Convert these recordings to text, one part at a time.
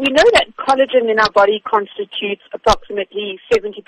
We know that collagen in our body constitutes approximately 70%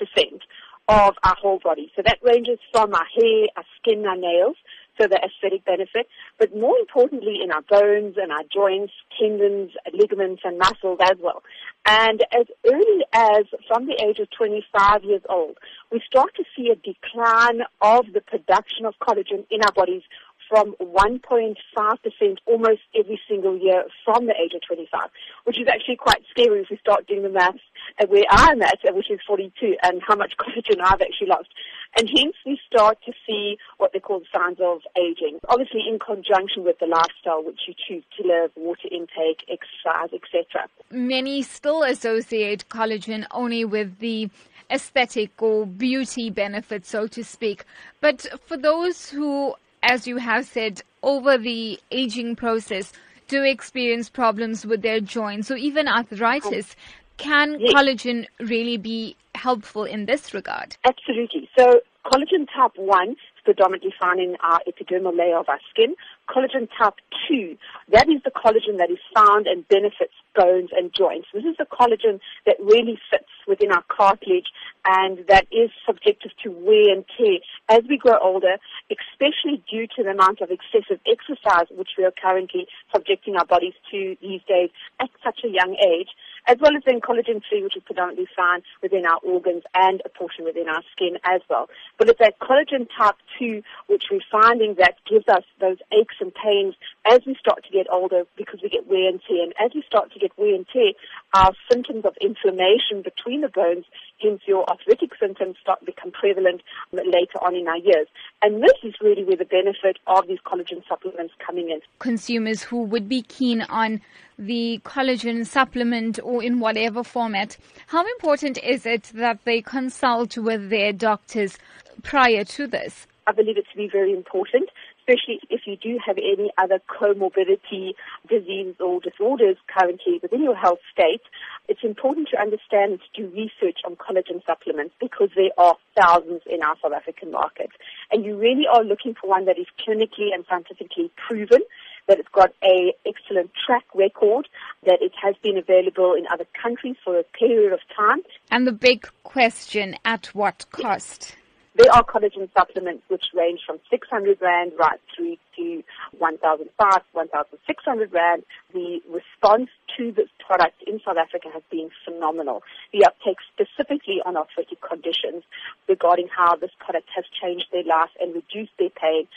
of our whole body. So that ranges from our hair, our skin, our nails, so the aesthetic benefit, but more importantly in our bones and our joints, tendons, ligaments and muscles as well. And as early as from the age of 25 years old, we start to see a decline of the production of collagen in our bodies from 1.5% almost every single year from the age of 25, which is actually quite scary if we start doing the maths at where I'm at, which is 42, and how much collagen I've actually lost. And hence we start to see what they call signs of aging. Obviously in conjunction with the lifestyle which you choose to live, water intake, exercise, etc. Many still associate collagen only with the aesthetic or beauty benefits, so to speak. But for those who as you have said, over the aging process, do experience problems with their joints So even arthritis. Can yes. collagen really be helpful in this regard? Absolutely. So collagen type 1 is predominantly found in our epidermal layer of our skin. Collagen type 2, that is the collagen that is found and benefits bones and joints. This is the collagen that really fits within our cartilage and that is subjective to wear and tear as we grow older, especially due to the amount of excessive exercise which we are currently subjecting our bodies to these days at such a young age as well as then collagen 3, which is predominantly found within our organs and a portion within our skin as well. But it's that collagen type 2, which we're finding that gives us those aches and pains as we start to get older because we get wear and tear. And as we start to get wear and tear, our symptoms of inflammation between the bones, hence your arthritic symptoms, start to become prevalent later on in our years. And this is really where the benefit of these collagen supplements coming in. Consumers who would be keen on the collagen supplement or in whatever format, how important is it that they consult with their doctors prior to this? I believe it to be very important especially if you do have any other comorbidity diseases or disorders currently within your health state, it's important to understand and to do research on collagen supplements because there are thousands in our South African market. And you really are looking for one that is clinically and scientifically proven, that it's got a excellent track record, that it has been available in other countries for a period of time. And the big question, at what cost? There are collagen supplements which range from 600 Rand right through to 1,005, 1,600 Rand. The response to this product in South Africa has been phenomenal. The uptake specifically on arthritic conditions regarding how this product has changed their life and reduced their pain